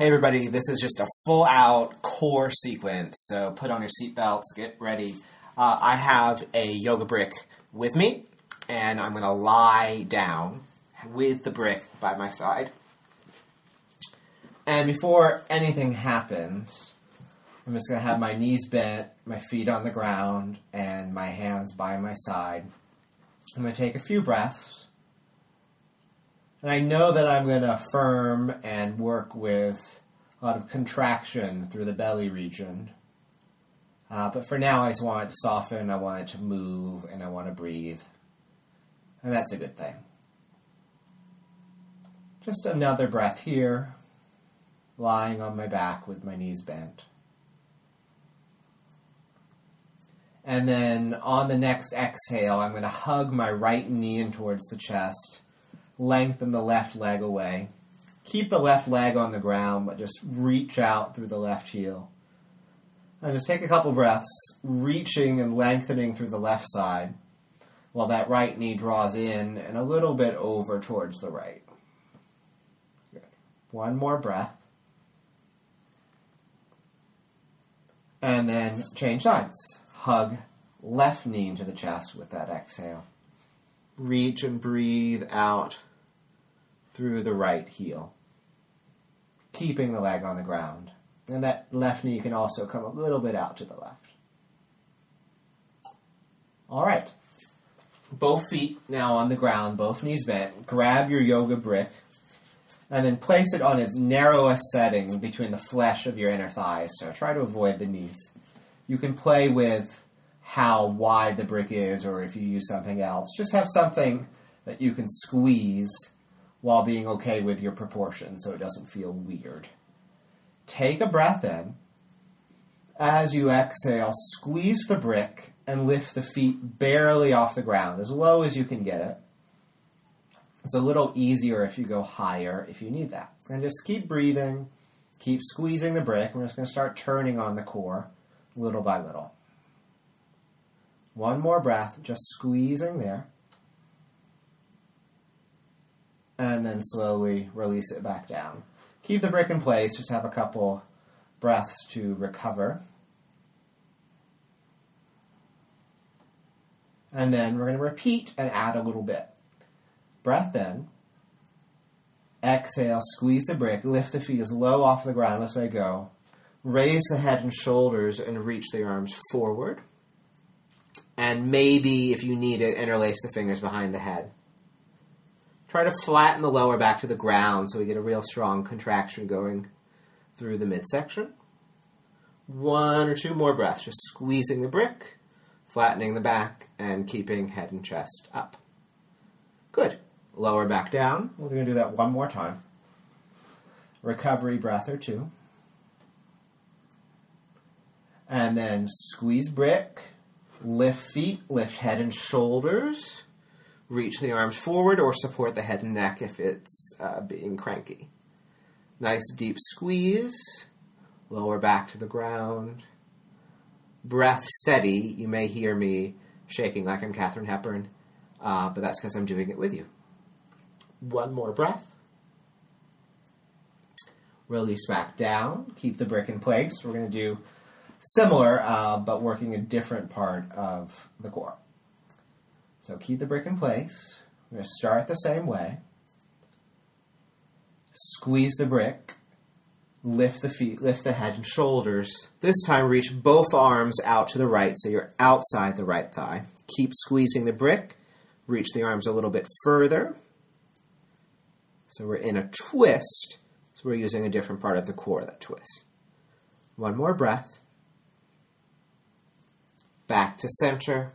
Hey everybody, this is just a full out core sequence, so put on your seatbelts, get ready. Uh, I have a yoga brick with me, and I'm going to lie down with the brick by my side. And before anything happens, I'm just going to have my knees bent, my feet on the ground, and my hands by my side. I'm going to take a few breaths. And I know that I'm going to affirm and work with a lot of contraction through the belly region. Uh, but for now, I just want it to soften, I want it to move, and I want to breathe. And that's a good thing. Just another breath here, lying on my back with my knees bent. And then on the next exhale, I'm going to hug my right knee in towards the chest lengthen the left leg away. Keep the left leg on the ground, but just reach out through the left heel. And just take a couple breaths, reaching and lengthening through the left side, while that right knee draws in and a little bit over towards the right. Good. One more breath. And then change sides. Hug left knee into the chest with that exhale. Reach and breathe out through the right heel, keeping the leg on the ground. And that left knee can also come a little bit out to the left. All right. Both feet now on the ground, both knees bent. Grab your yoga brick and then place it on its narrowest setting between the flesh of your inner thighs. So try to avoid the knees. You can play with how wide the brick is or if you use something else. Just have something that you can squeeze while being okay with your proportion so it doesn't feel weird. Take a breath in. As you exhale, squeeze the brick and lift the feet barely off the ground, as low as you can get it. It's a little easier if you go higher if you need that. And just keep breathing, keep squeezing the brick. We're just going to start turning on the core little by little. One more breath, just squeezing there. And then slowly release it back down. Keep the brick in place, just have a couple breaths to recover. And then we're going to repeat and add a little bit. Breath in. Exhale, squeeze the brick, lift the feet as low off the ground as they go. Raise the head and shoulders and reach the arms forward. And maybe, if you need it, interlace the fingers behind the head. Try to flatten the lower back to the ground so we get a real strong contraction going through the midsection. One or two more breaths, just squeezing the brick, flattening the back, and keeping head and chest up. Good. Lower back down. We're going to do that one more time. Recovery breath or two. And then squeeze brick, lift feet, lift head and shoulders reach the arms forward or support the head and neck if it's uh, being cranky. Nice deep squeeze, lower back to the ground. Breath steady. You may hear me shaking like I'm Katharine Hepburn, uh, but that's because I'm doing it with you. One more breath. Release back down. Keep the brick in place. We're going to do similar, uh, but working a different part of the core. So keep the brick in place. We're going to start the same way. Squeeze the brick. Lift the feet, lift the head and shoulders. This time, reach both arms out to the right so you're outside the right thigh. Keep squeezing the brick. Reach the arms a little bit further. So we're in a twist. So we're using a different part of the core that twists. One more breath. Back to center.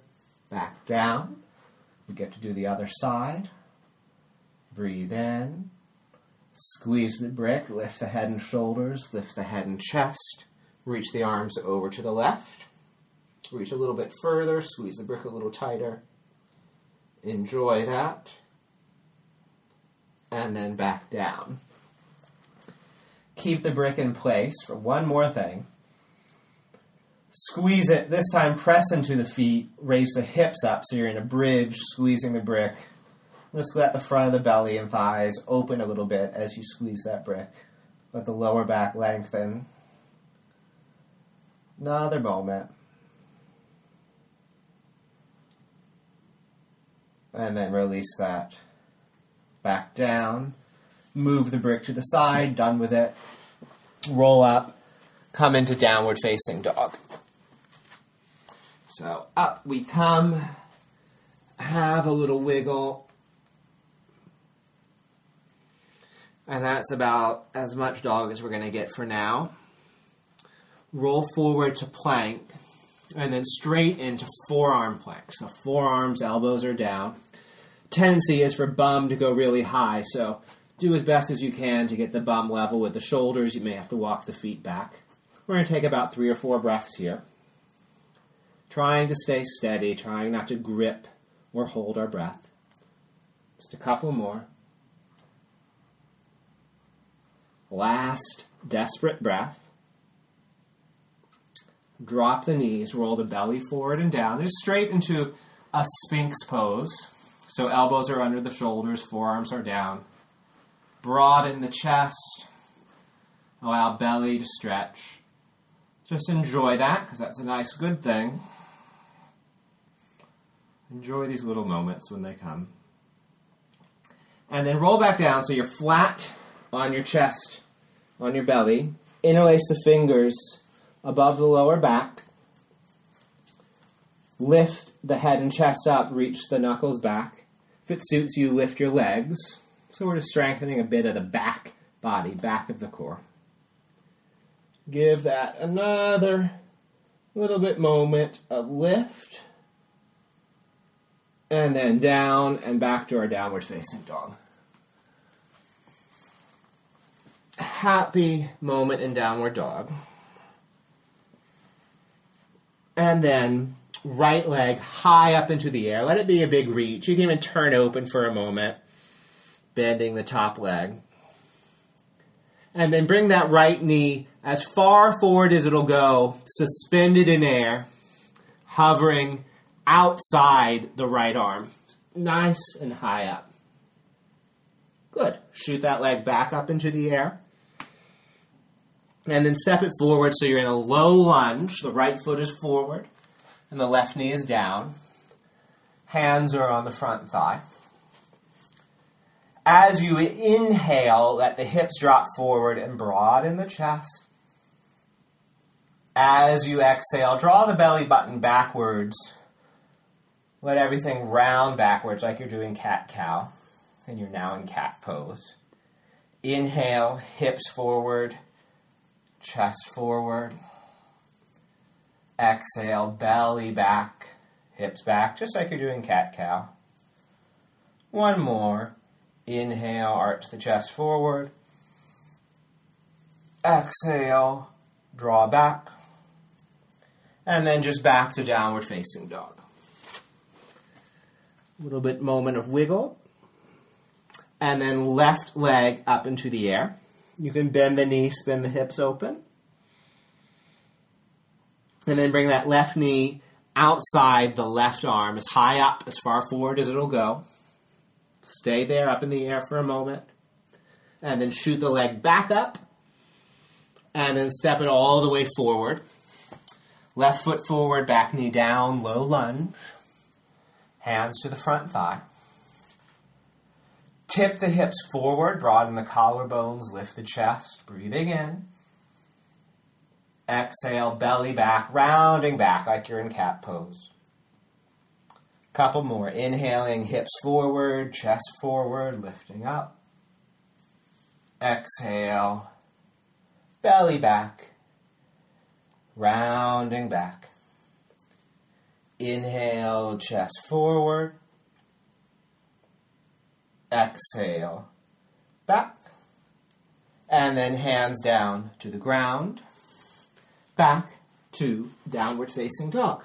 Back down. We get to do the other side. Breathe in. Squeeze the brick, lift the head and shoulders, lift the head and chest. Reach the arms over to the left. Reach a little bit further, squeeze the brick a little tighter. Enjoy that. And then back down. Keep the brick in place for one more thing. Squeeze it, this time press into the feet, raise the hips up so you're in a bridge, squeezing the brick. Just let the front of the belly and thighs open a little bit as you squeeze that brick. Let the lower back lengthen. Another moment. And then release that. Back down. Move the brick to the side. Done with it. Roll up. Come into downward facing dog. So up we come. Have a little wiggle. And that's about as much dog as we're going to get for now. Roll forward to plank, and then straight into forearm plank. So forearms, elbows are down. Tendency is for bum to go really high, so do as best as you can to get the bum level with the shoulders. You may have to walk the feet back. We're going to take about three or four breaths here. Trying to stay steady, trying not to grip or hold our breath. Just a couple more. Last desperate breath. Drop the knees, roll the belly forward and down. Just straight into a sphinx pose. So elbows are under the shoulders, forearms are down. Broaden the chest. Allow belly to stretch. Just enjoy that because that's a nice, good thing. Enjoy these little moments when they come. And then roll back down so you're flat on your chest, on your belly. Interlace the fingers above the lower back. Lift the head and chest up, reach the knuckles back. If it suits you, lift your legs. So we're just strengthening a bit of the back body, back of the core. Give that another little bit moment of lift. And then down and back to our downward facing dog. Happy moment in downward dog. And then right leg high up into the air. Let it be a big reach. You can even turn open for a moment, bending the top leg. And then bring that right knee as far forward as it'll go, suspended in air, hovering outside the right arm. Nice and high up. Good. Shoot that leg back up into the air. And then step it forward so you're in a low lunge. The right foot is forward and the left knee is down. Hands are on the front thigh. As you inhale, let the hips drop forward and broaden the chest. As you exhale, draw the belly button backwards. Let everything round backwards like you're doing cat cow, and you're now in cat pose. Inhale, hips forward, chest forward. Exhale, belly back, hips back, just like you're doing cat cow. One more. Inhale, arch the chest forward. Exhale, draw back. And then just back to downward facing dog. A little bit moment of wiggle. And then left leg up into the air. You can bend the knee, spin the hips open. And then bring that left knee outside the left arm, as high up, as far forward as it'll go. Stay there up in the air for a moment. And then shoot the leg back up. And then step it all the way forward. Left foot forward, back knee down, low lunge. Hands to the front thigh. Tip the hips forward, broaden the collarbones, lift the chest, breathing in. Exhale, belly back, rounding back like you're in cat pose. Couple more. Inhaling, hips forward, chest forward, lifting up. Exhale, belly back, rounding back. Inhale, chest forward. Exhale, back. And then hands down to the ground back to downward facing dog.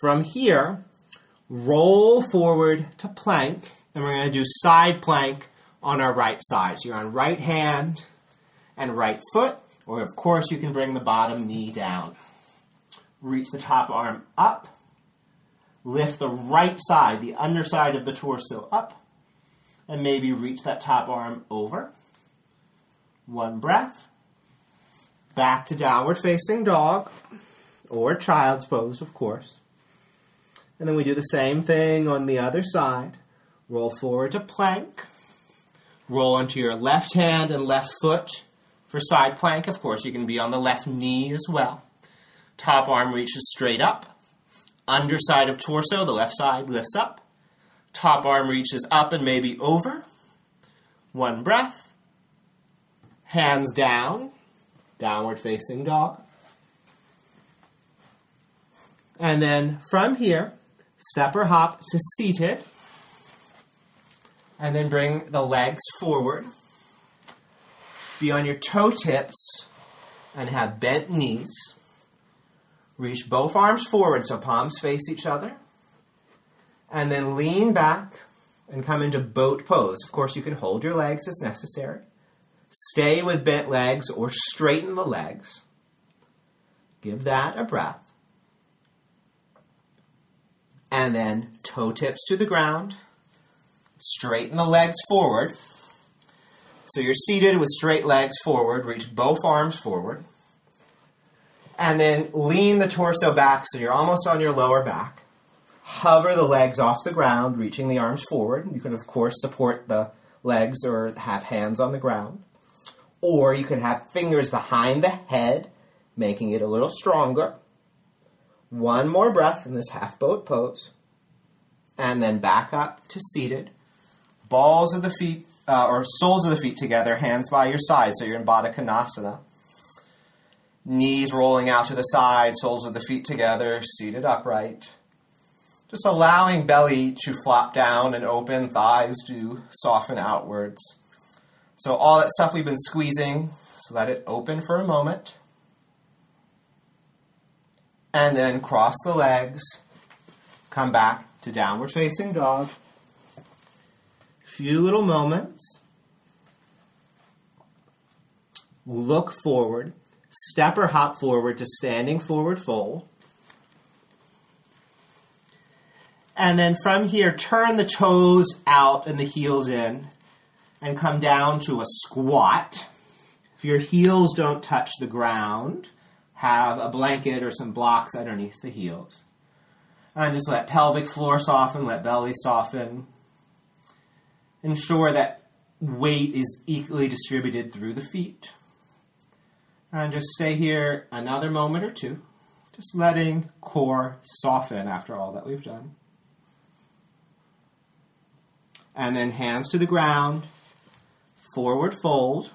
From here, roll forward to plank, and we're going to do side plank on our right side. So you're on right hand and right foot, or of course, you can bring the bottom knee down. Reach the top arm up, lift the right side, the underside of the torso up, and maybe reach that top arm over. One breath. Back to downward facing dog or child's pose, of course. And then we do the same thing on the other side. Roll forward to plank. Roll onto your left hand and left foot for side plank. Of course, you can be on the left knee as well. Top arm reaches straight up. Underside of torso, the left side lifts up. Top arm reaches up and maybe over. One breath. Hands down. Downward facing dog. And then from here, step or hop to seated. And then bring the legs forward. Be on your toe tips and have bent knees. Reach both arms forward so palms face each other. And then lean back and come into boat pose. Of course, you can hold your legs as necessary. Stay with bent legs or straighten the legs. Give that a breath. And then toe tips to the ground. Straighten the legs forward. So you're seated with straight legs forward. Reach both arms forward. And then lean the torso back so you're almost on your lower back. Hover the legs off the ground, reaching the arms forward. You can, of course, support the legs or have hands on the ground. Or you can have fingers behind the head, making it a little stronger. One more breath in this half boat pose. And then back up to seated. Balls of the feet, uh, or soles of the feet together, hands by your side, so you're in Baddha Konasana. Knees rolling out to the side, soles of the feet together, seated upright. Just allowing belly to flop down and open, thighs to soften outwards. So, all that stuff we've been squeezing, so let it open for a moment. And then cross the legs, come back to downward facing dog. Few little moments. Look forward step or hop forward to standing forward fold. And then from here, turn the toes out and the heels in and come down to a squat. If your heels don't touch the ground, have a blanket or some blocks underneath the heels. And just let pelvic floor soften, let belly soften. Ensure that weight is equally distributed through the feet. And just stay here another moment or two, just letting core soften after all that we've done. And then hands to the ground, forward fold.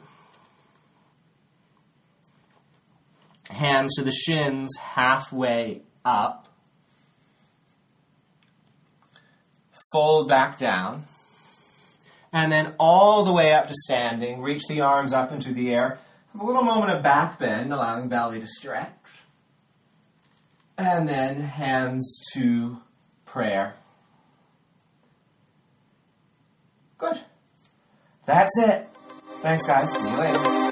Hands to the shins halfway up. Fold back down. And then all the way up to standing. Reach the arms up into the air have a little moment of back bend, allowing belly to stretch. And then hands to prayer. Good. That's it. Thanks, guys. See you later.